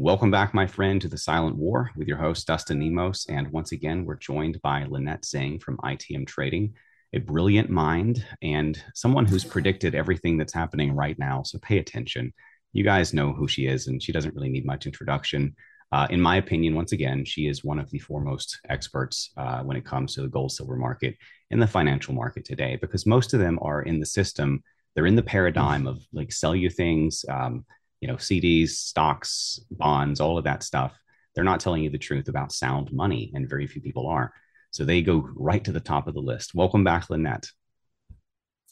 Welcome back, my friend, to the Silent War with your host, Dustin Nemos. And once again, we're joined by Lynette Zang from ITM Trading, a brilliant mind and someone who's predicted everything that's happening right now. So pay attention. You guys know who she is, and she doesn't really need much introduction. Uh, in my opinion, once again, she is one of the foremost experts uh, when it comes to the gold silver market in the financial market today, because most of them are in the system. They're in the paradigm of like sell you things, um, you know, CDs, stocks, bonds, all of that stuff. They're not telling you the truth about sound money, and very few people are. So they go right to the top of the list. Welcome back, Lynette.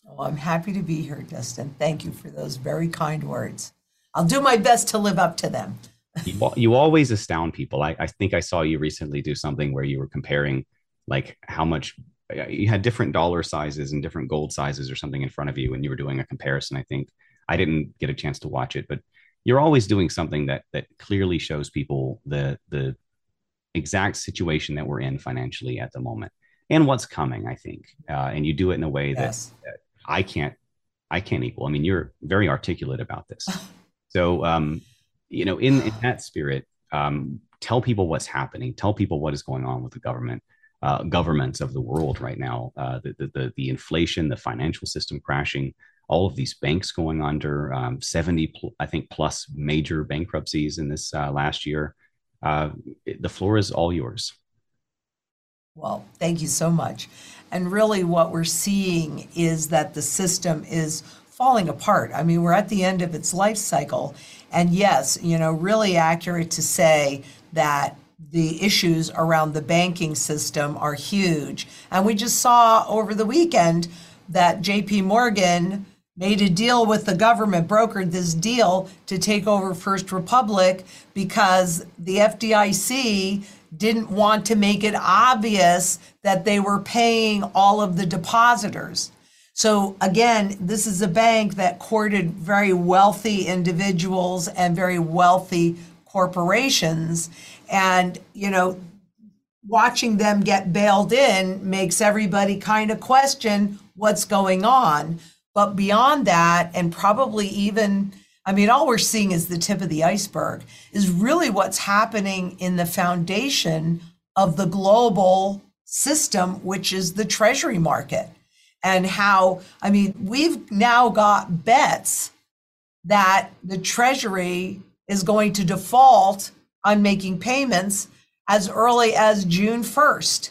Oh, I'm happy to be here, Dustin. Thank you for those very kind words. I'll do my best to live up to them. you, you always astound people. I, I think I saw you recently do something where you were comparing like how much uh, you had different dollar sizes and different gold sizes or something in front of you, and you were doing a comparison. I think I didn't get a chance to watch it, but you're always doing something that that clearly shows people the the exact situation that we're in financially at the moment and what's coming i think. Uh, and you do it in a way that, yes. that, i can't i can't equal. I mean you're very articulate about this. So um you know in, in that spirit um tell people what's happening. Tell people what is going on with the government uh, governments of the world right now uh, the, the, the the inflation the financial system crashing all of these banks going under, um, 70, pl- I think, plus major bankruptcies in this uh, last year. Uh, the floor is all yours. Well, thank you so much. And really, what we're seeing is that the system is falling apart. I mean, we're at the end of its life cycle. And yes, you know, really accurate to say that the issues around the banking system are huge. And we just saw over the weekend that JP Morgan made a deal with the government, brokered this deal to take over First Republic because the FDIC didn't want to make it obvious that they were paying all of the depositors. So again, this is a bank that courted very wealthy individuals and very wealthy corporations. And, you know, watching them get bailed in makes everybody kind of question what's going on. But beyond that, and probably even, I mean, all we're seeing is the tip of the iceberg, is really what's happening in the foundation of the global system, which is the treasury market. And how, I mean, we've now got bets that the treasury is going to default on making payments as early as June 1st.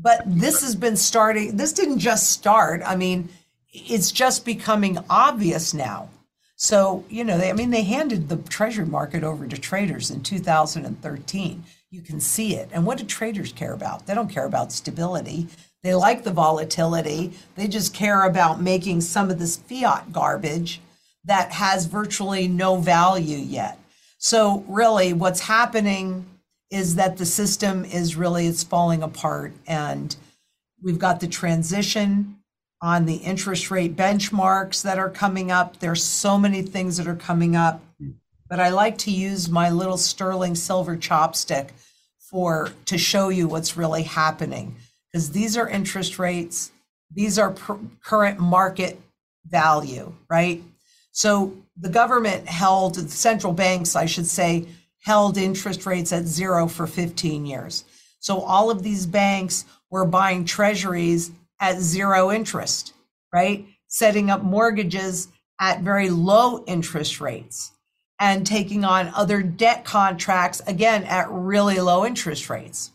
But this has been starting, this didn't just start. I mean, it's just becoming obvious now. So, you know, they, I mean, they handed the treasury market over to traders in 2013. You can see it. And what do traders care about? They don't care about stability. They like the volatility. They just care about making some of this fiat garbage that has virtually no value yet. So, really, what's happening is that the system is really it's falling apart. And we've got the transition on the interest rate benchmarks that are coming up. There's so many things that are coming up. But i like to use my little sterling silver chopstick for to show you what's really happening. Because these are interest rates. These are current market value right? So the government held central banks i should say held interest rates at zero for 15 years. So all of these banks were buying treasuries at zero interest, right? Setting up mortgages at very low interest rates and taking on other debt contracts, again, at really low interest rates.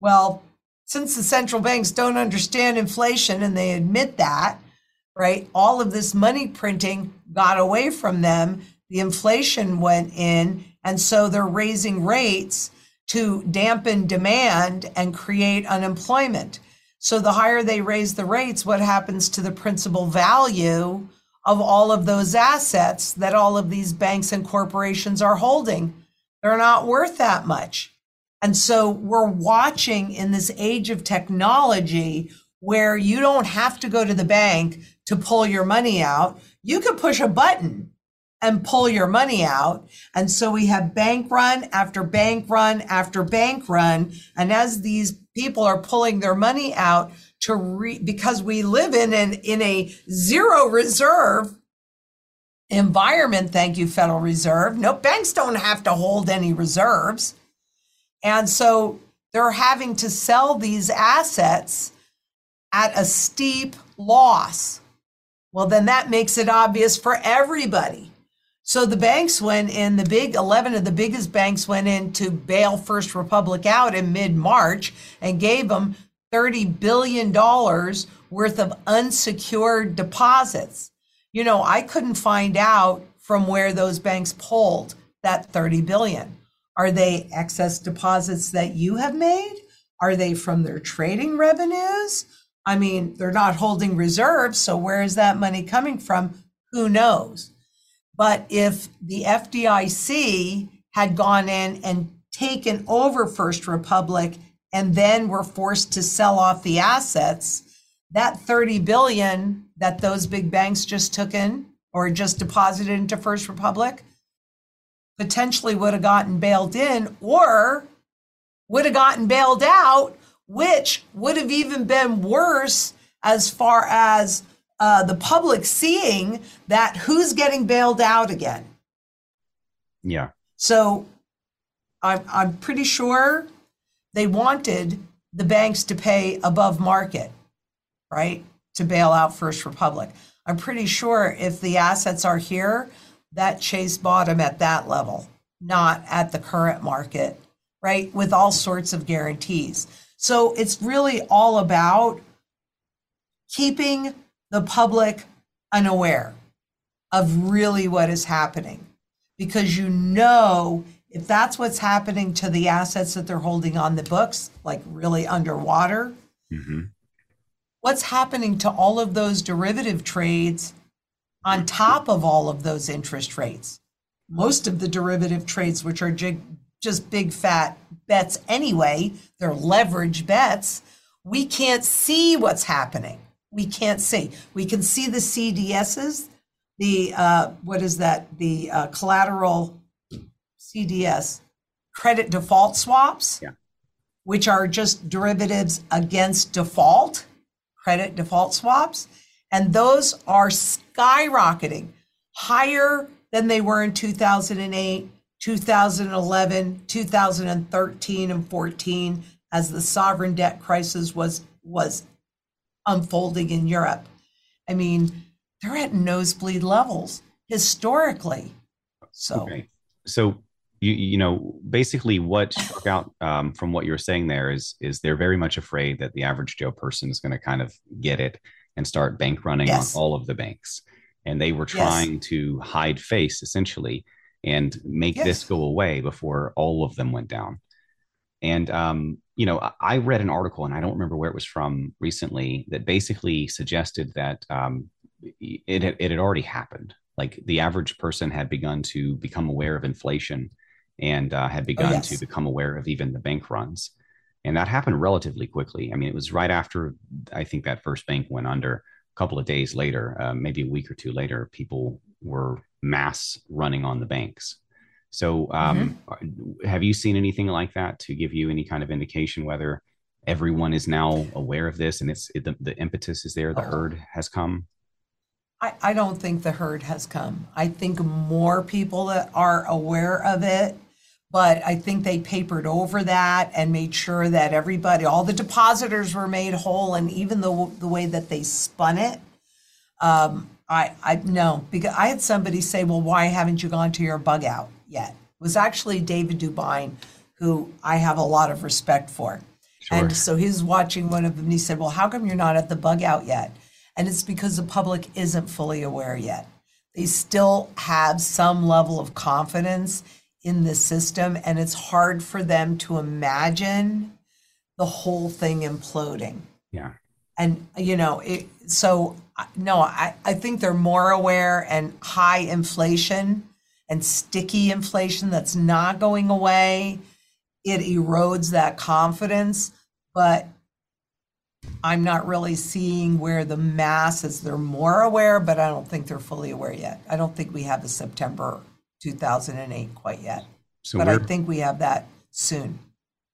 Well, since the central banks don't understand inflation and they admit that, right, all of this money printing got away from them. The inflation went in and so they're raising rates to dampen demand and create unemployment. So the higher they raise the rates, what happens to the principal value of all of those assets that all of these banks and corporations are holding? They're not worth that much. And so we're watching in this age of technology where you don't have to go to the bank to pull your money out. You can push a button and pull your money out. And so we have bank run after bank run after bank run. And as these people are pulling their money out to re, because we live in an, in a zero reserve environment, thank you, Federal Reserve. No, banks don't have to hold any reserves. And so they're having to sell these assets at a steep loss. Well, then that makes it obvious for everybody. So the banks went in, the big 11 of the biggest banks went in to bail First Republic out in mid March and gave them $30 billion worth of unsecured deposits. You know, I couldn't find out from where those banks pulled that 30 billion. Are they excess deposits that you have made? Are they from their trading revenues? I mean, they're not holding reserves, so where is that money coming from? Who knows? But if the FDIC had gone in and taken over First Republic and then were forced to sell off the assets, that 30 billion that those big banks just took in or just deposited into First Republic potentially would have gotten bailed in or would have gotten bailed out, which would have even been worse as far as uh, the public seeing that who's getting bailed out again. Yeah. So I'm, I'm pretty sure they wanted the banks to pay above market, right? To bail out First Republic. I'm pretty sure if the assets are here, that chase bottom at that level, not at the current market, right? With all sorts of guarantees. So it's really all about keeping the public unaware of really what is happening because you know if that's what's happening to the assets that they're holding on the books, like really underwater, mm-hmm. what's happening to all of those derivative trades on top of all of those interest rates? Most of the derivative trades, which are just big fat bets anyway, they're leverage bets. We can't see what's happening. We can't see. We can see the CDSs, the uh, what is that? The uh, collateral CDS, credit default swaps, yeah. which are just derivatives against default, credit default swaps. And those are skyrocketing higher than they were in 2008, 2011, 2013, and 14 as the sovereign debt crisis was, was unfolding in Europe. I mean, they're at nosebleed levels historically. So, okay. so you you know basically what struck out um, from what you're saying there is is they're very much afraid that the average Joe person is going to kind of get it and start bank running yes. on all of the banks, and they were trying yes. to hide face essentially and make yes. this go away before all of them went down. And um, you know, I read an article and I don't remember where it was from recently that basically suggested that um, it it had already happened. Like the average person had begun to become aware of inflation and uh, had oh, begun oh, yes. to become aware of even the bank runs. And that happened relatively quickly. I mean, it was right after I think that first bank went under. A couple of days later, uh, maybe a week or two later, people were mass running on the banks. So, um, mm-hmm. have you seen anything like that to give you any kind of indication whether everyone is now aware of this and it's it, the, the impetus is there, the oh. herd has come? I, I don't think the herd has come. I think more people that are aware of it but I think they papered over that and made sure that everybody, all the depositors were made whole, and even the the way that they spun it. Um, I I no because I had somebody say, well, why haven't you gone to your bug out yet? It was actually David DuByne, who I have a lot of respect for. Sure. And so he was watching one of them and he said, Well, how come you're not at the bug out yet? And it's because the public isn't fully aware yet. They still have some level of confidence in the system and it's hard for them to imagine the whole thing imploding yeah and you know it, so no I, I think they're more aware and high inflation and sticky inflation that's not going away it erodes that confidence but i'm not really seeing where the masses they're more aware but i don't think they're fully aware yet i don't think we have a september 2008 quite yet. So but I think we have that soon.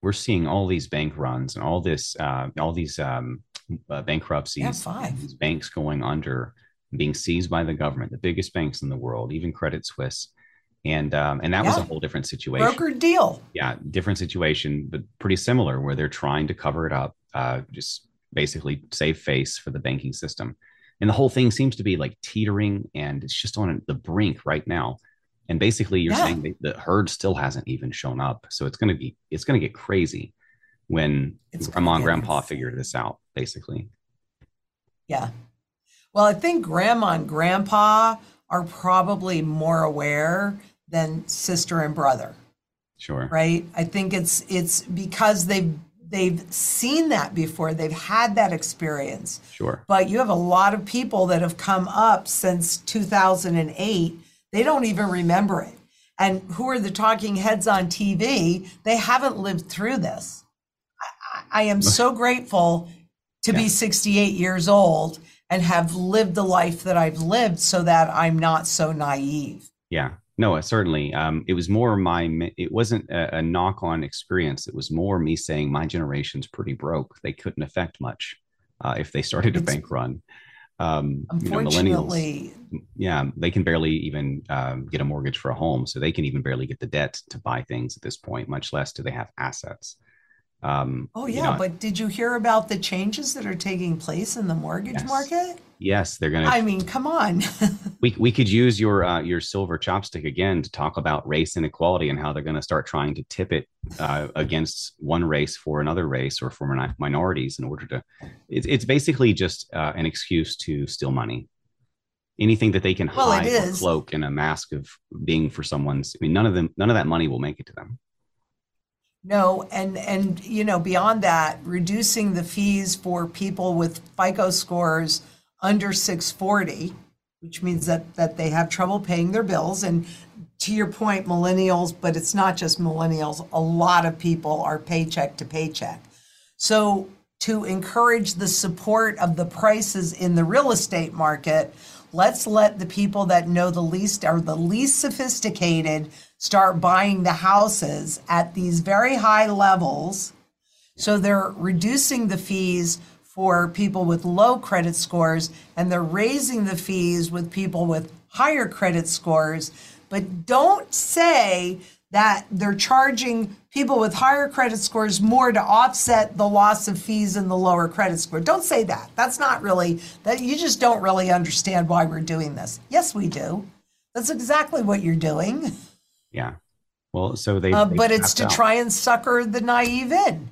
We're seeing all these bank runs and all this, uh, all these um, uh, bankruptcies, yeah, these banks going under being seized by the government, the biggest banks in the world, even Credit Suisse. And um, and that yeah. was a whole different situation. Broker deal. Yeah, different situation, but pretty similar, where they're trying to cover it up, uh, just basically save face for the banking system. And the whole thing seems to be like teetering, and it's just on the brink right now. And basically, you're yeah. saying the herd still hasn't even shown up, so it's going to be it's to get crazy when it's grandma and grandpa figure this out, basically. Yeah. Well, I think grandma and grandpa are probably more aware than sister and brother. Sure. Right? I think it's it's because they've they've seen that before. They've had that experience. Sure. But you have a lot of people that have come up since 2008. They don't even remember it. And who are the talking heads on TV? They haven't lived through this. I, I am so grateful to yeah. be 68 years old and have lived the life that I've lived so that I'm not so naive. Yeah. No, certainly. Um, it was more my, it wasn't a, a knock on experience. It was more me saying my generation's pretty broke. They couldn't affect much uh, if they started a bank run. Um, Unfortunately, you know, millennials, yeah, they can barely even um, get a mortgage for a home. So they can even barely get the debt to buy things at this point, much less do they have assets. Um, oh yeah, you know, but did you hear about the changes that are taking place in the mortgage yes. market? Yes, they're going to. I mean, come on. we we could use your uh, your silver chopstick again to talk about race inequality and how they're going to start trying to tip it uh, against one race for another race or for minorities in order to. It's it's basically just uh, an excuse to steal money. Anything that they can well, hide or cloak in a mask of being for someone's. I mean, none of them, none of that money will make it to them. No, and and you know beyond that, reducing the fees for people with FICO scores under 640, which means that that they have trouble paying their bills. And to your point, millennials, but it's not just millennials. A lot of people are paycheck to paycheck. So to encourage the support of the prices in the real estate market, let's let the people that know the least are the least sophisticated start buying the houses at these very high levels. So they're reducing the fees for people with low credit scores and they're raising the fees with people with higher credit scores. But don't say that they're charging people with higher credit scores more to offset the loss of fees in the lower credit score. Don't say that. That's not really that you just don't really understand why we're doing this. Yes, we do. That's exactly what you're doing. Yeah. Well, so they, uh, but it's to out. try and sucker the naive in.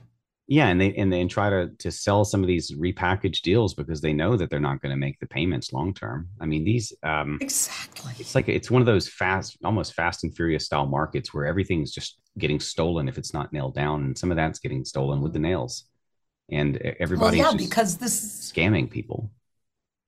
Yeah, and they and they try to to sell some of these repackaged deals because they know that they're not going to make the payments long term. I mean, these um, exactly. It's like it's one of those fast, almost fast and furious style markets where everything's just getting stolen if it's not nailed down, and some of that's getting stolen with the nails, and everybody well, yeah, because this is scamming people.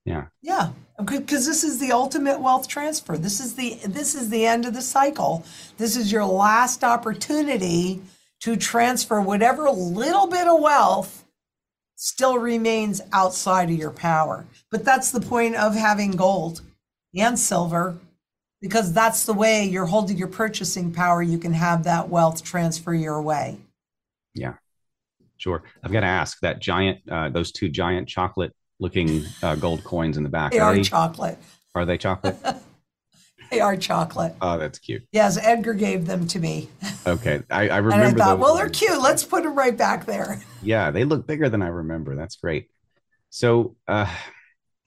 Yeah. Yeah, because this is the ultimate wealth transfer. This is the this is the end of the cycle. This is your last opportunity to transfer whatever little bit of wealth still remains outside of your power. But that's the point of having gold and silver because that's the way you're holding your purchasing power. You can have that wealth transfer your way. Yeah, sure. I've got to ask that giant, uh, those two giant chocolate looking uh, gold coins in the back. They are, are they, chocolate. Are they chocolate? They are chocolate. Oh, that's cute. Yes, Edgar gave them to me. Okay, I, I remember. and I thought, well, they're cute. Let's put them right back there. Yeah, they look bigger than I remember. That's great. So, uh,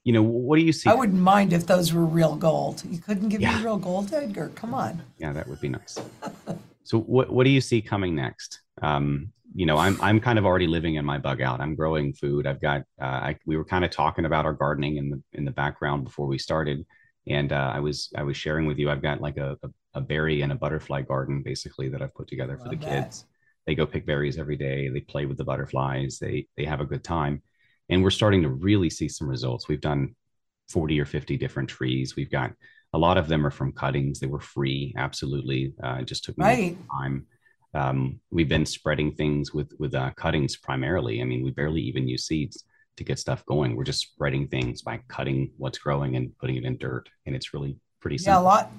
you know, what do you see? I wouldn't mind if those were real gold. You couldn't give yeah. me real gold, Edgar. Come on. Yeah, that would be nice. so, what what do you see coming next? Um, you know, I'm I'm kind of already living in my bug out. I'm growing food. I've got. Uh, I, we were kind of talking about our gardening in the in the background before we started and uh, I was I was sharing with you. I've got like a, a, a, berry and a butterfly garden basically that I've put together for the that. kids. They go pick berries every day. They play with the butterflies. They they have a good time, and we're starting to really see some results. We've done forty or fifty different trees. We've got a lot of them are from cuttings. They were free, absolutely. Uh, it just took me right. time. Um, we've been spreading things with with uh, cuttings primarily. I mean, we barely even use seeds to get stuff going. We're just spreading things by cutting what's growing and putting it in dirt, and it's really pretty simple. Yeah, a lot.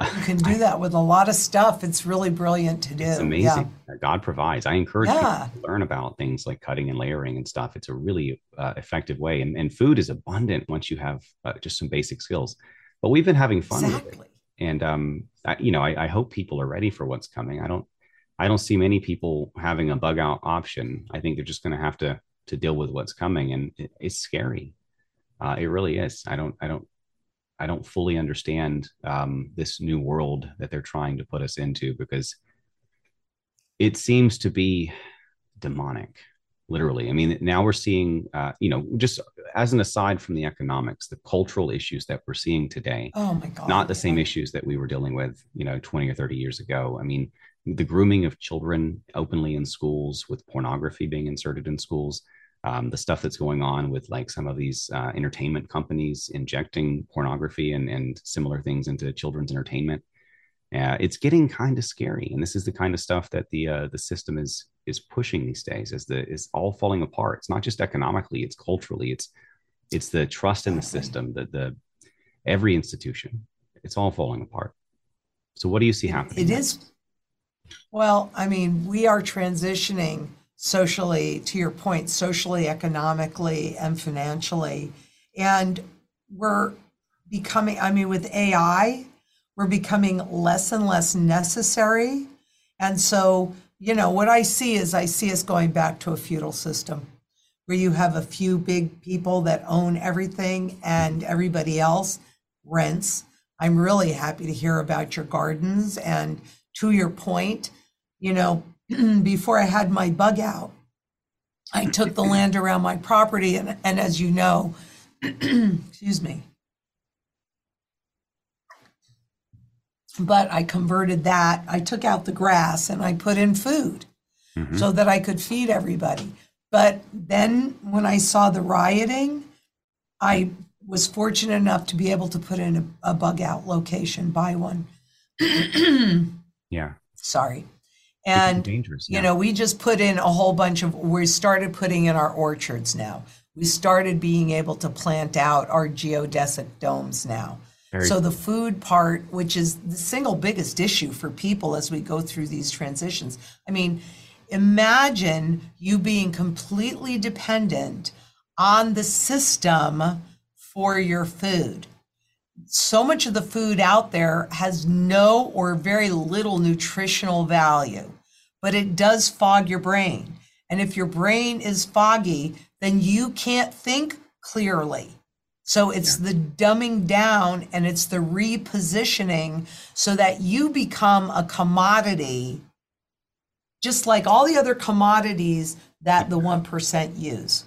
You can do that with a lot of stuff. It's really brilliant to do. It's amazing. Yeah. God provides. I encourage Yeah. people to learn about things like cutting and layering and stuff. It's a really uh, effective way, and, and food is abundant once you have uh, just some basic skills. But we've been having fun with it, Exactly. and um, I, you know, I, I hope people are ready for what's coming. I don't, I don't see many people having a bug out option. I think they're just going to have to to deal with what's coming, and it, it's scary. Uh, it really is. I don't, I don't, I don't fully understand um, this new world that they're trying to put us into because it seems to be demonic literally i mean now we're seeing uh, you know just as an aside from the economics the cultural issues that we're seeing today Oh my God. not the same issues that we were dealing with you know 20 or 30 years ago i mean the grooming of children openly in schools with pornography being inserted in schools um, the stuff that's going on with like some of these uh, entertainment companies injecting pornography and, and similar things into children's entertainment uh, it's getting kind of scary and this is the kind of stuff that the uh, the system is is pushing these days as the is all falling apart it's not just economically it's culturally it's it's the trust in the system the the every institution it's all falling apart so what do you see happening It next? is. Well, I mean, we are transitioning socially, to your point, socially, economically, and financially. And we're becoming, I mean, with AI, we're becoming less and less necessary. And so, you know, what I see is I see us going back to a feudal system where you have a few big people that own everything and everybody else rents. I'm really happy to hear about your gardens. And to your point, you know, before I had my bug out, I took the land around my property. And, and as you know, excuse me, but I converted that. I took out the grass and I put in food Mhm. so that I could feed everybody. But then when I saw the rioting, I was fortunate enough to be able to put in a, a bug out location, buy one. yeah Sorry. It can be And, dangerous you know, we just put in a whole bunch of, we started putting in our orchards now. We started being able to plant out our geodesic domes now. Very so the food part, which is the single biggest issue for people as we go through these transitions. I mean, imagine you being completely dependent on the system for your food. So much of the food out there has no or very little nutritional value, but it does fog your brain. And if your brain is foggy, then you can't think clearly. So it's the dumbing down and it's the repositioning so that you become a commodity, just like all the other commodities that the 1% use.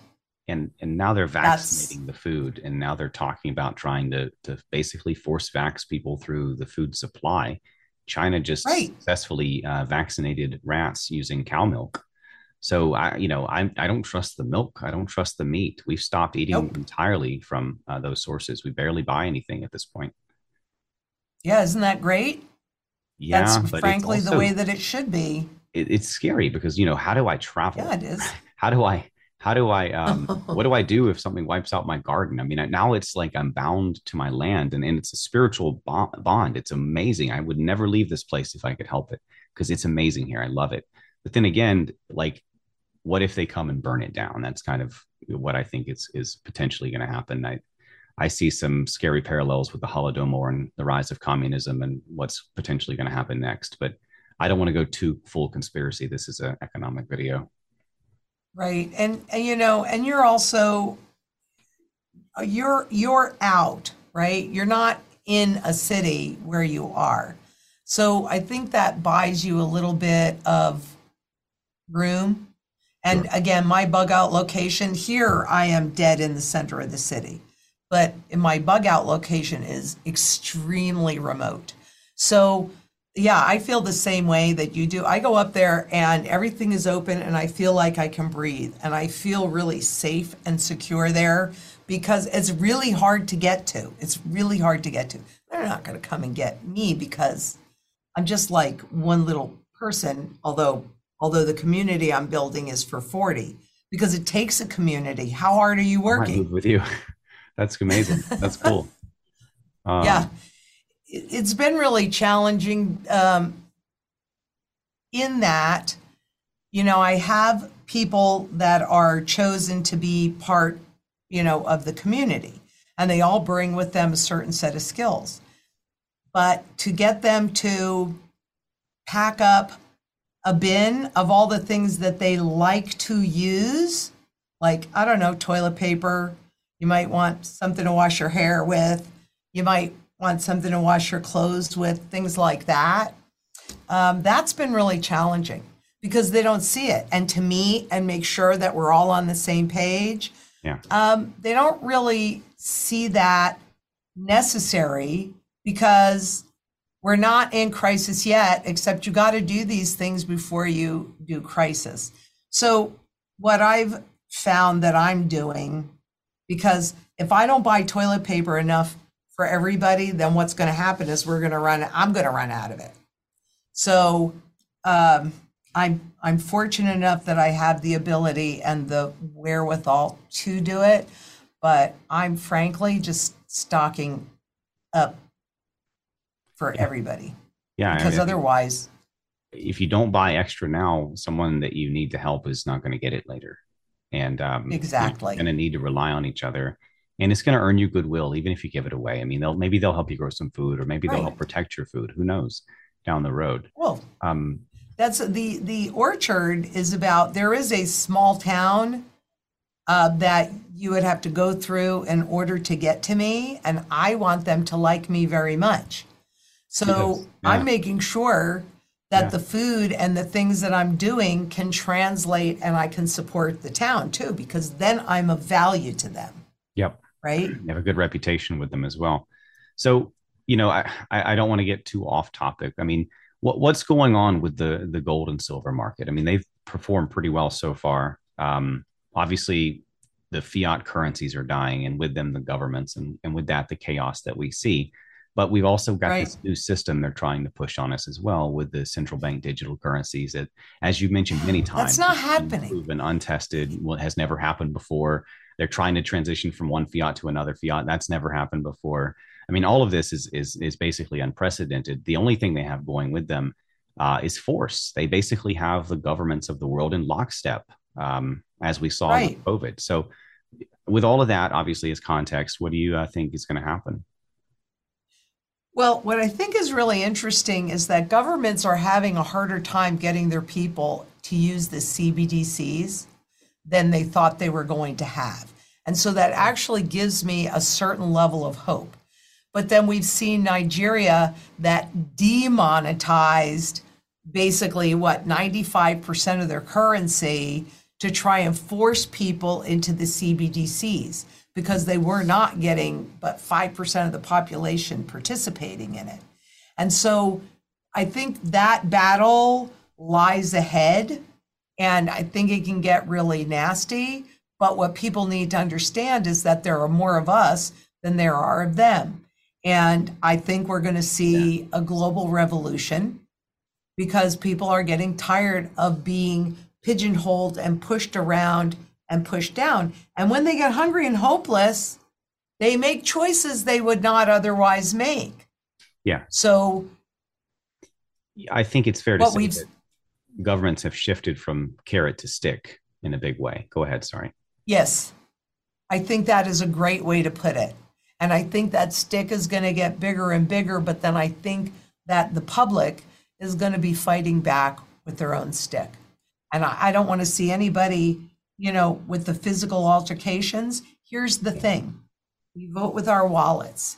and and now they're That's- vaccinating the food and now they're talking about trying to to basically force vax people through the food supply china just Right. successfully uh, vaccinated rats using cow milk so i you know i i don't trust the milk i don't trust the meat we've stopped eating Nope. entirely from uh, those sources we barely buy anything at this point Yeah, isn't that great? yeah That's frankly the way that it should be. it, it's scary because you know how do i travel Yeah, it is. how do I how do I um what do I do if something wipes out my garden? I mean, now it's like I'm bound to my land and, and it's a spiritual bond. It's amazing. I would never leave this place if I could help it because it's amazing here. I love it. But then again, like what if they come and burn it down? That's kind of what I think is is potentially going to happen. I I see some scary parallels with the Holodomor and the rise of communism and what's potentially going to happen next. But I don't want to go too full conspiracy. This is an economic video. Right. And, and you know, and you're also uh, you're you're out, right? You're not in a city where you are. So I think that buys you a little bit of room. And Sure. again, my bug out location here, I am dead in the center of the city. But my bug out location is extremely remote. So yeah, I feel the same way that you do. I go up there and everything is open and I feel like I can breathe and I feel really safe and secure there because it's really hard to get to. It's really hard to get to. They're not going to come and get me because I'm just like one little person, although although the community I'm building is for 40 because it takes a community. How hard are you working? with you. That's amazing. That's cool. Um, yeah it's been really challenging um, in that you know, I have people that are chosen to be part, you know, of the community, and they all bring with them a certain set of skills. But to get them to pack up a bin of all the things that they like to use, like, I don't know, toilet paper, you might want something to wash your hair with, you might want something to wash your clothes with, things like that. Um, that's been really challenging because they don't see it. And to meet and make sure that we're all on the same page, Yeah. um, they don't really see that necessary because we're not in crisis yet, except you got to do these things before you do crisis. So, what I've found that I'm doing, because if I don't buy toilet paper enough for everybody, then what's going to happen is we're going to run, I'm going to run out of it. So, um, I'm I'm fortunate enough that I have the ability and the wherewithal to do it, but I'm frankly just stocking up for everybody Yeah. I because mean, otherwise, if you don't buy extra now, someone that you need to help is not going to get it later. And um, Exactly. you're going to need to rely on each other. And it's going to earn you goodwill, even if you give it away. I mean, they'll maybe they'll help you grow some food, or maybe they'll help protect your food. Who knows down the road? well, Um, that's the the orchard is about. There is a small town uh, that you would have to go through in order to get to me, and I want them to like me very much. So Yes, yeah. I'm making sure that Yeah. the food and the things that I'm doing can translate and I can support the town too, because then I'm of value to them. Right? you have a good reputation with them as well. So, you know, I, I I don't want to get too off topic. I mean, what what's going on with the the gold and silver market? I mean, they've performed pretty well so far. Um, obviously, the fiat currencies are dying, and with them, the governments, and and with that, the chaos that we see. But we've also got Right. this new system they're trying to push on us as well with the central bank digital currencies that, as you mentioned many times, That's not happening. Proven untested, what has never happened before. They're trying to transition from one fiat to another fiat. That's never happened before. I mean, all of this is is is basically unprecedented. The only thing they have going with them uh, is force. They basically have the governments of the world in lockstep, um, as we saw Right. with COVID. So, with all of that, obviously, as context, what do you uh, think is going to happen? Well, what I think is really interesting is that governments are having a harder time getting their people to use the CBDCs than they thought they were going to have. And so that actually gives me a certain level of hope. But then we've seen Nigeria that demonetized basically what 95% of their currency to try and force people into the CBDCs because they were not getting but 5% of the population participating in it. And so I think that battle lies ahead and I think it can get really nasty. But what people need to understand is that there are more of us than there are of them. And I think we're going to see a global revolution because people are getting tired of being pigeonholed and pushed around and pushed down. And when they get hungry and hopeless, they make choices they would not otherwise make. Yeah. So I think it's fair to say that governments have shifted from carrot to stick in a big way. Go ahead. Sorry. Yes, I think that is a great way to put it. And I think that stick is going to get bigger and bigger, but then I think that the public is going to be fighting back with their own stick. And I, I don't want to see anybody, you know, with the physical altercations. Here's the thing we vote with our wallets.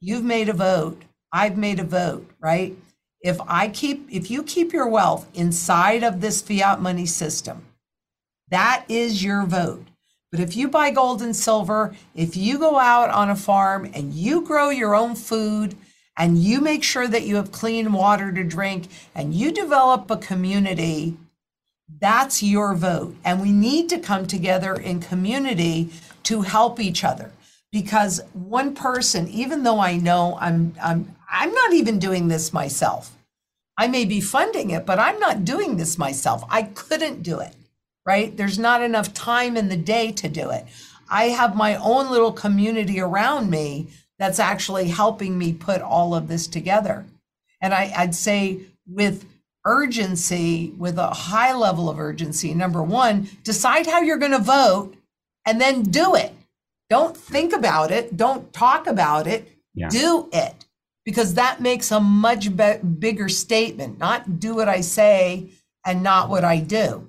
You've made a vote, I've made a vote, right? If I keep, if you keep your wealth inside of this fiat money system, that is your vote. But if you buy gold and silver, if you go out on a farm and you grow your own food and you make sure that you have clean water to drink and you develop a community, that's your vote. And we need to come together in community to help each other. Because one person, even though I know I'm I'm I'm not even doing this myself. I may be funding it, but I'm not doing this myself. I couldn't do it right? There's not enough time in the day to do it. I have my own little community around me that's actually helping me put all of this together. And I, I'd say with urgency, with a high level of urgency, number one, decide how you're going to vote and then do it. Don't think about it. Don't talk about it. Yeah. Do it because that makes a much be- bigger statement, not do what I say and not what I do.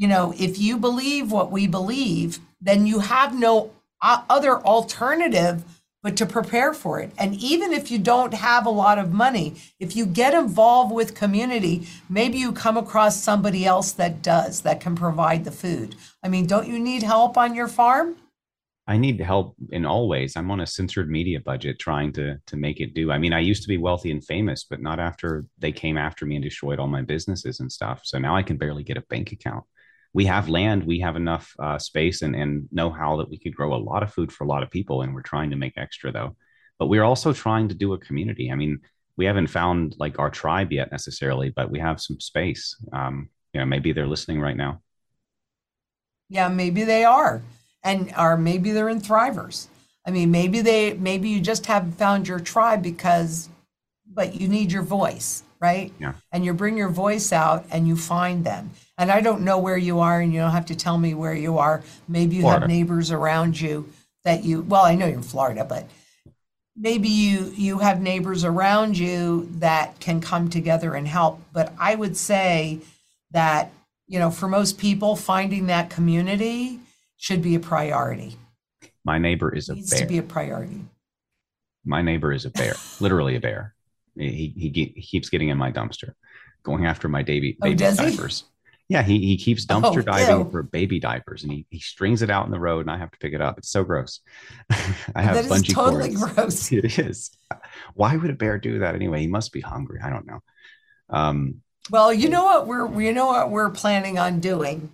You know, if you believe what we believe, then you have no uh, other alternative but to prepare for it. And even if you don't have a lot of money, if you get involved with community, maybe you come across somebody else that does, that can provide the food. I mean, don't you need help on your farm? I need help in all ways. I'm on a censored media budget trying to to make it do. I mean, I used to be wealthy and famous, but not after they came after me and destroyed all my businesses and stuff. So now I can barely get a bank account we have land, we have enough uh, space and, and know how that we could grow a lot of food for a lot of people. And we're trying to make extra though. But we're also trying to do a community. I mean, we haven't found like our tribe yet necessarily, but we have some space. Um, you know, maybe they're listening right now. Yeah, maybe they are. And or maybe they're in thrivers. I mean, maybe they maybe you just haven't found your tribe because but you need your voice, right? Yeah. And you bring your voice out and you find them. And I don't know where you are, and you don't have to tell me where you are. Maybe you Florida. have neighbors around you that you, well, I know you're in Florida, but maybe you you have neighbors around you that can come together and help but i would say that you know for most people finding that community should be a priority my neighbor is a needs bear. to be a priority my neighbor is a bear literally a bear he, he, he keeps getting in my dumpster going after my baby, oh, baby oh, diapers yeah, he, he keeps oh, dumpster oh, diving ew. for baby diapers and he, he strings it out in the road and I have to pick it up. It's so gross. I have that is bungee totally cords. gross. It is. Why would a bear do that anyway? He must be hungry. I don't know. Um, well, you know what we're you know what we're planning on doing,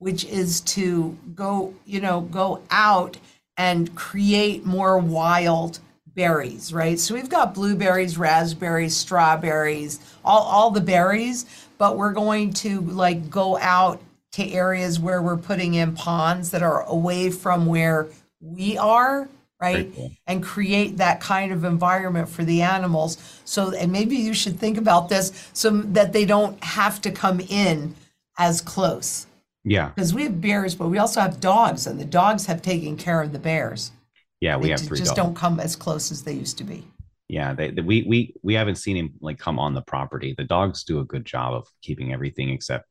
which is to go, you know, go out and create more wild berries, right? So we've got blueberries, raspberries, strawberries, all all the berries, but we're going to like go out to areas where we're putting in ponds that are away from where we are right? Cool. and create that kind of environment for the animals. So and maybe you should think about this so that they don't have to come in as close. Yeah. Because we have bears but we also have dogs and the dogs have taken care of the bears yeah we they have three just dogs. don't come as close as they used to be. Yeah they, they, we we we haven't seen him like come on the property. The dogs do a good job of keeping everything except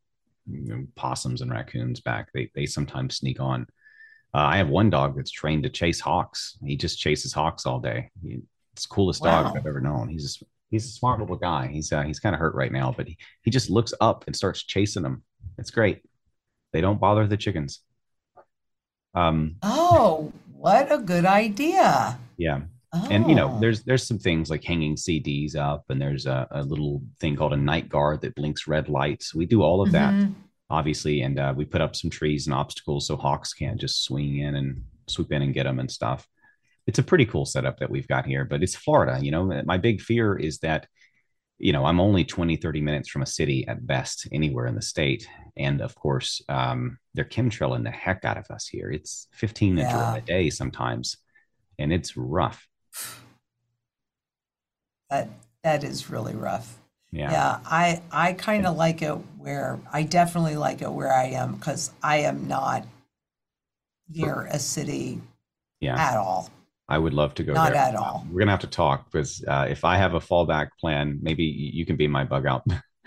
you know, possums and raccoons back. They they sometimes sneak on. Uh, i have one dog that's trained to chase hawks. He just chases hawks all day. He, it's the coolest wow. dog i've ever known. He's just he's a smart little guy. He's uh, he's kind of hurt right now but he, he just looks up and starts chasing them it's great. They don't bother the chickens. Um oh what a good idea yeah and you know, oh. there's there's some things like hanging CDs up, and there's a, a, little thing called a night guard that blinks red lights. We do all of that, mm-hmm. obviously, and uh, we put up some trees and obstacles so hawks can't just swing in and swoop in and get them and stuff. It's a pretty cool setup that we've got here, but it's Florida. You know, my big fear is that you know i'm only 20 30 minutes from a city at best anywhere in the state and of course um, they're chemtrailing the heck out of us here it's 15 yeah. a day sometimes and it's rough that that is really rough. Yeah. Yeah. I I kind of like it where I definitely like it where I am because I am not near a city yeah. at all. I would love to go Not there. at all. We're gonna have to talk because uh, if I have a fallback plan, maybe you can be my bug out.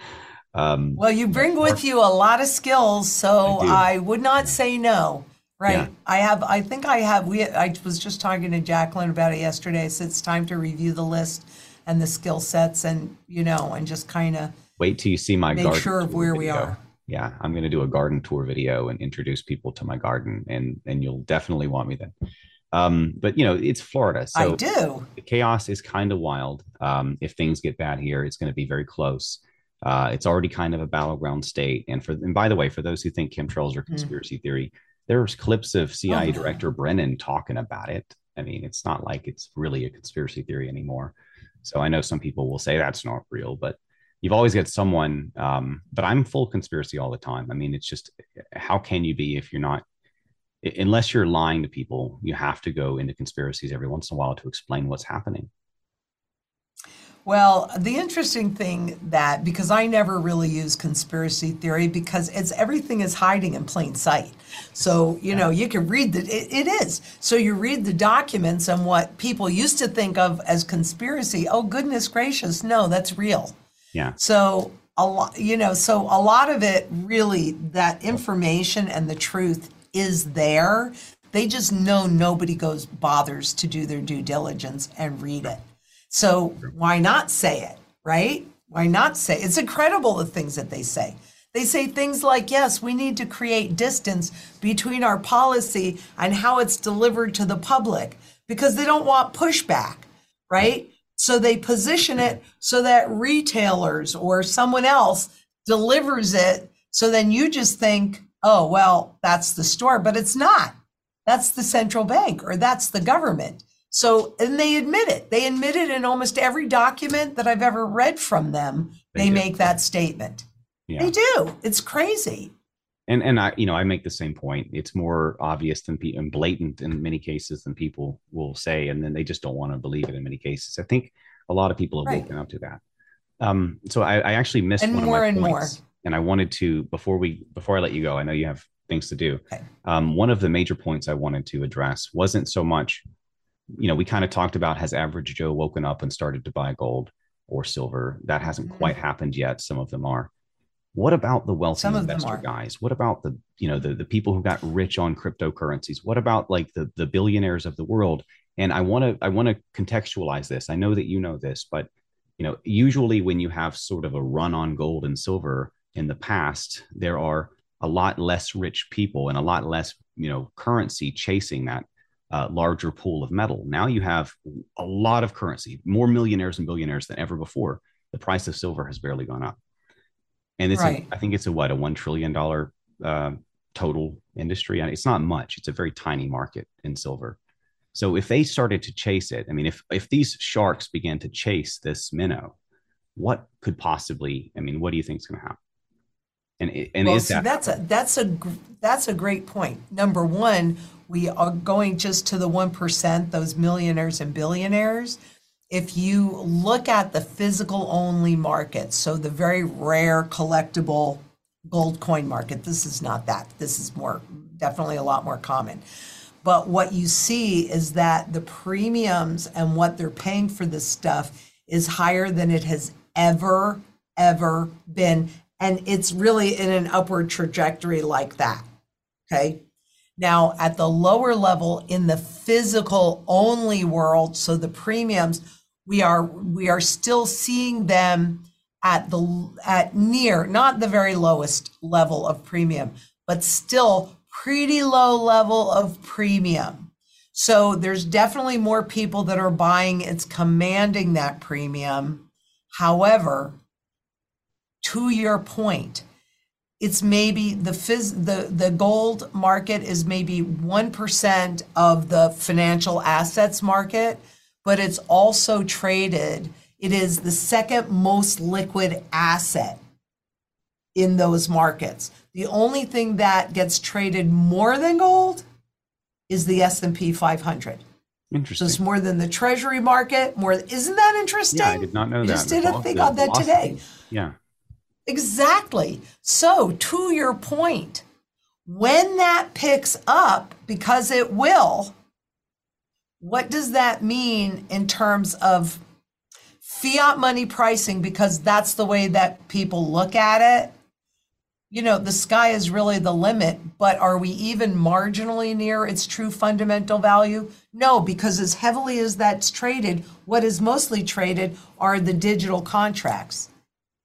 um, well, you bring with you a lot of skills, so I, I would not say no. Right. Yeah. I have, I think I have, we, I was just talking to Jacqueline about it yesterday. Said it's time to review the list and the skill sets and, you know, and just kind of wait till you see my make sure of where video. we are. Yeah. I'm going to do a garden tour video and introduce people to my garden and, and you'll definitely want me then. Um, but you know, it's Florida. So I do. The chaos is kind of wild. Um, if things get bad here, it's going to be very close. Uh, it's already kind of a battleground state. And for, and by the way, for those who think chemtrails are mm. conspiracy mm. theory, there's clips of CIA oh, Director Brennan talking about it. I mean, it's not like it's really a conspiracy theory anymore. So I know some people will say that's not real, but you've always got someone. Um, but I'm full conspiracy all the time. I mean, it's just how can you be if you're not, unless you're lying to people, you have to go into conspiracies every once in a while to explain what's happening. Well, the interesting thing that because I never really use conspiracy theory because it's everything is hiding in plain sight. So you know you can read that it, it is. So you read the documents and what people used to think of as conspiracy. Oh goodness gracious, no, that's real. Yeah. So a lot, you know, so a lot of it really that information and the truth is there. They just know nobody goes bothers to do their due diligence and read it. So why not say it, right? Why not say it's incredible the things that they say. They say things like, yes, we need to create distance between our policy and how it's delivered to the public because they don't want pushback, right? So they position it so that retailers or someone else delivers it. So then you just think, oh, well, that's the store, but it's not. That's the central bank or that's the government. So, and they admit it. They admit it in almost every document that I've ever read from them. They, they make that statement. Yeah. They do. It's crazy. And and I, you know, I make the same point. It's more obvious than pe- and blatant in many cases than people will say, and then they just don't want to believe it in many cases. I think a lot of people have right. woken up to that. Um, so I, I actually missed and one more of my points, and, and I wanted to before we before I let you go. I know you have things to do. Okay. Um, one of the major points I wanted to address wasn't so much you know, we kind of talked about has average Joe woken up and started to buy gold or silver? That hasn't mm-hmm. quite happened yet. Some of them are. What about the wealthy Some investor guys? What about the you know the the people who got rich on cryptocurrencies? What about like the the billionaires of the world? And I want to I want to contextualize this. I know that you know this, but you know usually when you have sort of a run on gold and silver in the past, there are a lot less rich people and a lot less you know currency chasing that uh, larger pool of metal. Now you have a lot of currency, more millionaires and billionaires than ever before. The price of silver has barely gone up, and it's right. a, I think it's a what a one trillion dollar uh, total industry, and it's not much. It's a very tiny market in silver. So if they started to chase it, I mean, if if these sharks began to chase this minnow, what could possibly? I mean, what do you think is going to happen? And and well, is see, that that's a that's a that's a great point. Number one, we are going just to the 1%, those millionaires and billionaires. If you look at the physical only market, so the very rare collectible gold coin market, this is not that. This is more, definitely a lot more common. But what you see is that the premiums and what they're paying for this stuff is higher than it has ever, ever been. And it's really in an upward trajectory like that. Okay. Now, at the lower level in the physical only world, so the premiums, we are we are still seeing them at the at near not the very lowest level of premium, but still pretty low level of premium. So there's definitely more people that are buying. It's commanding that premium. However, to your point, it's maybe the phys- the the gold market is maybe 1% of the financial assets market but it's also traded it is the second most liquid asset in those markets the only thing that gets traded more than gold is the S&P 500 Interesting. So it's more than the treasury market. More, isn't that interesting? Yeah, I did not know I that. Just did a thing on that today. Yeah. Exactly. So, to your point, when that picks up, because it will, what does that mean in terms of fiat money pricing? Because that's the way that people look at it. You know, the sky is really the limit, but are we even marginally near its true fundamental value? No, because as heavily as that's traded, what is mostly traded are the digital contracts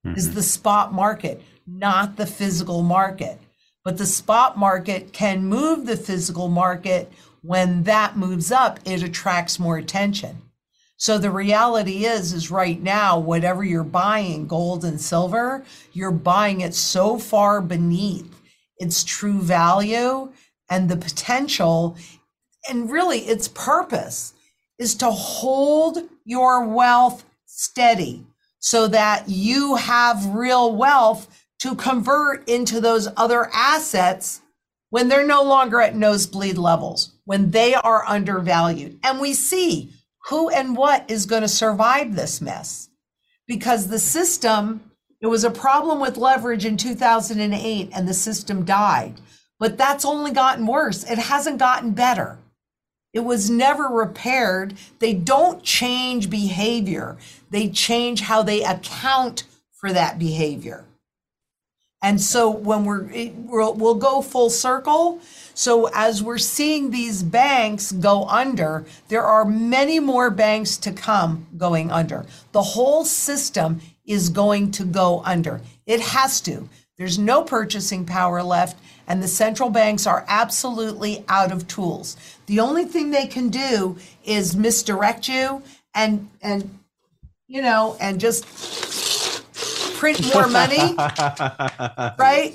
mm-hmm. is the spot market, not the physical market. But the spot market can move the physical market. When that moves up, it attracts more attention. So the reality is, is right now, whatever you're buying, gold and silver, you're buying it so far beneath its true value and the potential. And really, its purpose is to hold your wealth steady so that you have real wealth to convert into those other assets when they're no longer at nosebleed levels, when they are undervalued. And we see who and what is going to survive this mess. because the system, it was a problem with leverage in 2008 and the system died. But that's only gotten worse. It hasn't gotten better. It was never repaired. They don't change behavior, they change how they account for that behavior. And so when we're, we'll, we'll go full circle. So as we're seeing these banks go under, there are many more banks to come going under. The whole system is going to go under. It has to. There's no purchasing power left, and the central banks are absolutely out of tools. The only thing they can do is misdirect you and and you know and just print more money, right?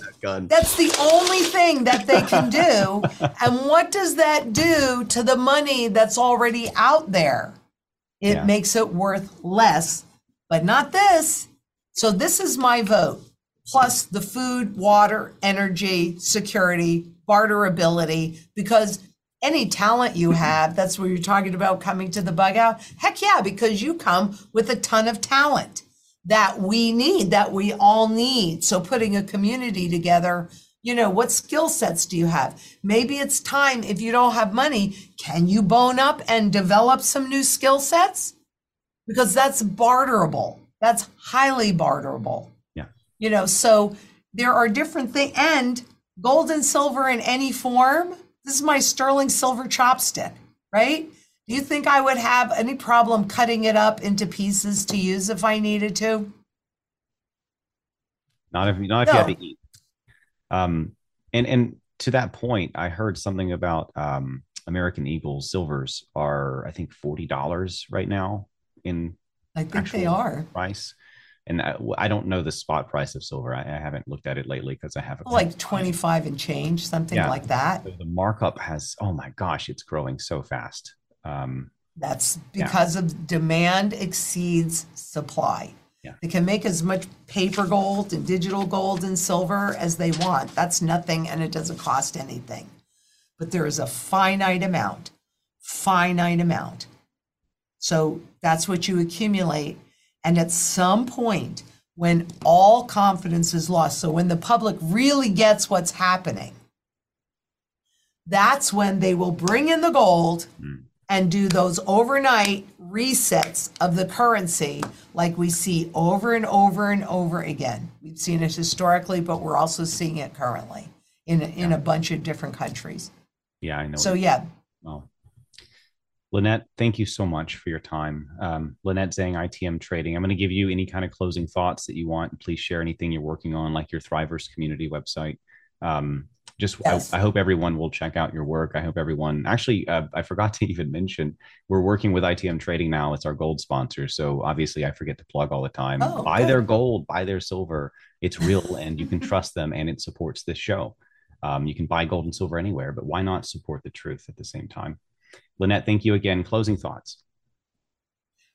That's the only thing that they can do. And what does that do to the money that's already out there? It yeah. makes it worth less, but not this. So this is my vote. Plus the food, water, energy, security, barterability, because any talent you have, that's where you're talking about coming to the bug out. Heck yeah, because you come with a ton of talent that we need, that we all need. So putting a community together, you know, what skill sets do you have? Maybe it's time, if you don't have money, can you bone up and develop some new skill sets? Because that's barterable. That's highly barterable. You know, so there are different things. And gold and silver in any form, this is my sterling silver chopstick, right? Do you think I would have any problem cutting it up into pieces to use if I needed to? Not if not if no. you had to eat. Um, and and to that point, I heard something about um, American Eagle silvers are I think forty dollars right now in I think they are price. And I, I, don't know the spot price of silver. I, I haven't looked at it lately because I haven't. Like twenty five and change, something yeah. like that. So the markup has. Oh my gosh, it's growing so fast. Um, That's because yeah. of demand exceeds supply. Yeah. They can make as much paper gold and digital gold and silver as they want. That's nothing and it doesn't cost anything. But there is a finite amount, finite amount. So that's what you accumulate. And at some point, when all confidence is lost, so when the public really gets what's happening, that's when they will bring in the gold. Mm and do those overnight resets of the currency like we see over and over and over again. We've seen it historically, but we're also seeing it currently in, in a bunch of different countries. Yeah, I know. So, yeah. Well, Lynette, thank you so much for your time. Um, Lynette Zang, ITM Trading. I'm going to give you any kind of closing thoughts that you want. Please share anything you're working on, like your Thrivers community website. Um, just yes. I, I, hope everyone will check out your work. I hope everyone actually uh, I forgot to even mention we're working with ITM Trading now. It's our gold sponsor. So obviously I forget to plug all the time. Oh, buy good. their gold, buy their silver. It's real and you can trust them and it supports this show. Um, you can buy gold and silver anywhere, but why not support the truth at the same time? Lynette, thank you again. Closing thoughts.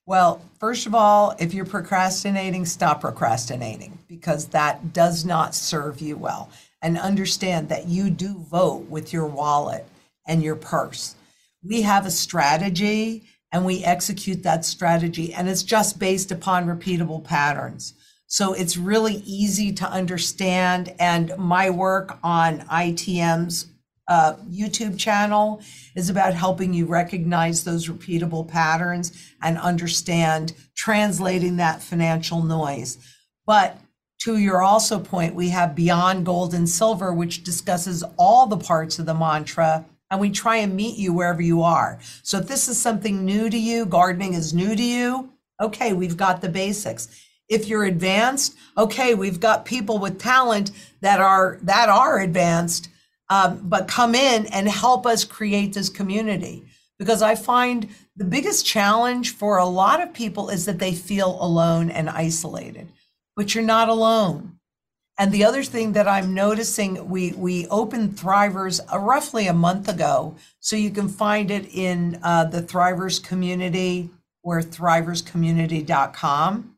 Well, first of all, if you're procrastinating, stop procrastinating because that does not serve you well and understand that you do vote with your wallet and your purse. We have a strategy and we execute that strategy, and it's just based upon repeatable patterns. So it's really easy to understand. And my work on ITM's uh, YouTube channel is about helping you recognize those repeatable patterns and understand translating that financial noise. But to your also point, we have Beyond Gold and Silver, which discusses all the parts of the mantra, and we try and meet you wherever you are. So if this is something new to you, gardening is new to you, okay, we've got the basics. If you're advanced, okay, we've got people with talent that are that are advanced, um, but come in and help us create this community. Because I find the biggest challenge for a lot of people is that they feel alone and isolated but you're not alone. And the other thing that I'm noticing, we we opened Thrivers uh, roughly a month ago, so you can find it in uh, the Thrivers community or thriverscommunity.com.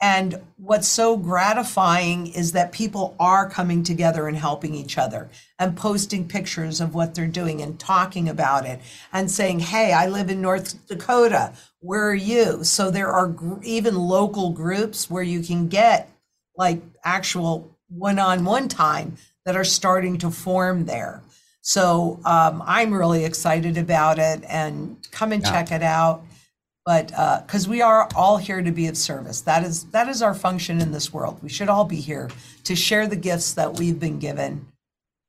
And what's so gratifying is that people are coming together and helping each other and posting pictures of what they're doing and talking about it and saying, Hey, I live in North Dakota. Where are you? So there are even local groups where you can get like actual one on one time that are starting to form there. So um, I'm really excited about it and come and Yeah. check it out but uh, because we are all here to be of service. That is that is our function in this world. We should all be here to share the gifts that we've been given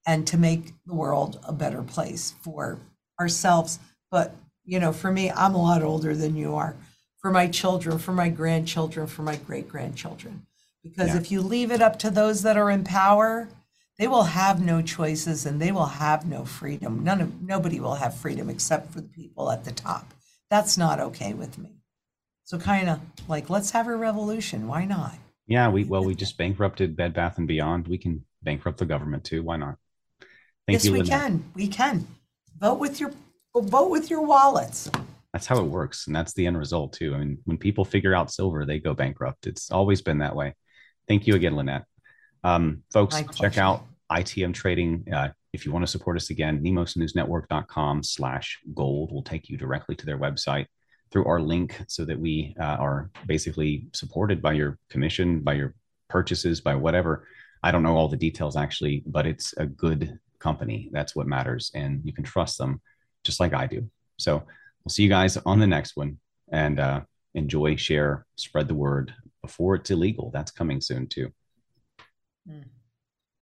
and to make the world a better place for ourselves. But you know for me i'm a lot older than you are. For my children for my grandchildren for my great grandchildren because Yeah. if you leave it up to those that are in power they will have no choices and they will have no freedom. None of nobody will have freedom except for the people at the top that's not okay with me. So kind of like let's have a revolution. Why not? Yeah, we well, we just bankrupted Bed Bath and Beyond. We can bankrupt the government too. Why not? Thank yes, you, we Lynette. can. We can vote with your vote with your wallets. That's how it works, and that's the end result too. I mean, when people figure out silver, they go bankrupt. It's always been that way. Thank you again, Lynette. Um, folks, My check pleasure. out ITM Trading. Uh, if you want to support us again, nemosnewsnetwork.com slash gold will take you directly to their website through our link so that we uh, are basically supported by your commission, by your purchases, by whatever. I don't know all the details actually, but it's a good company. That's what matters. And you can trust them just like I do. So we'll see you guys on the next one and uh, enjoy, share, spread the word before it's illegal. That's coming soon too. Mm.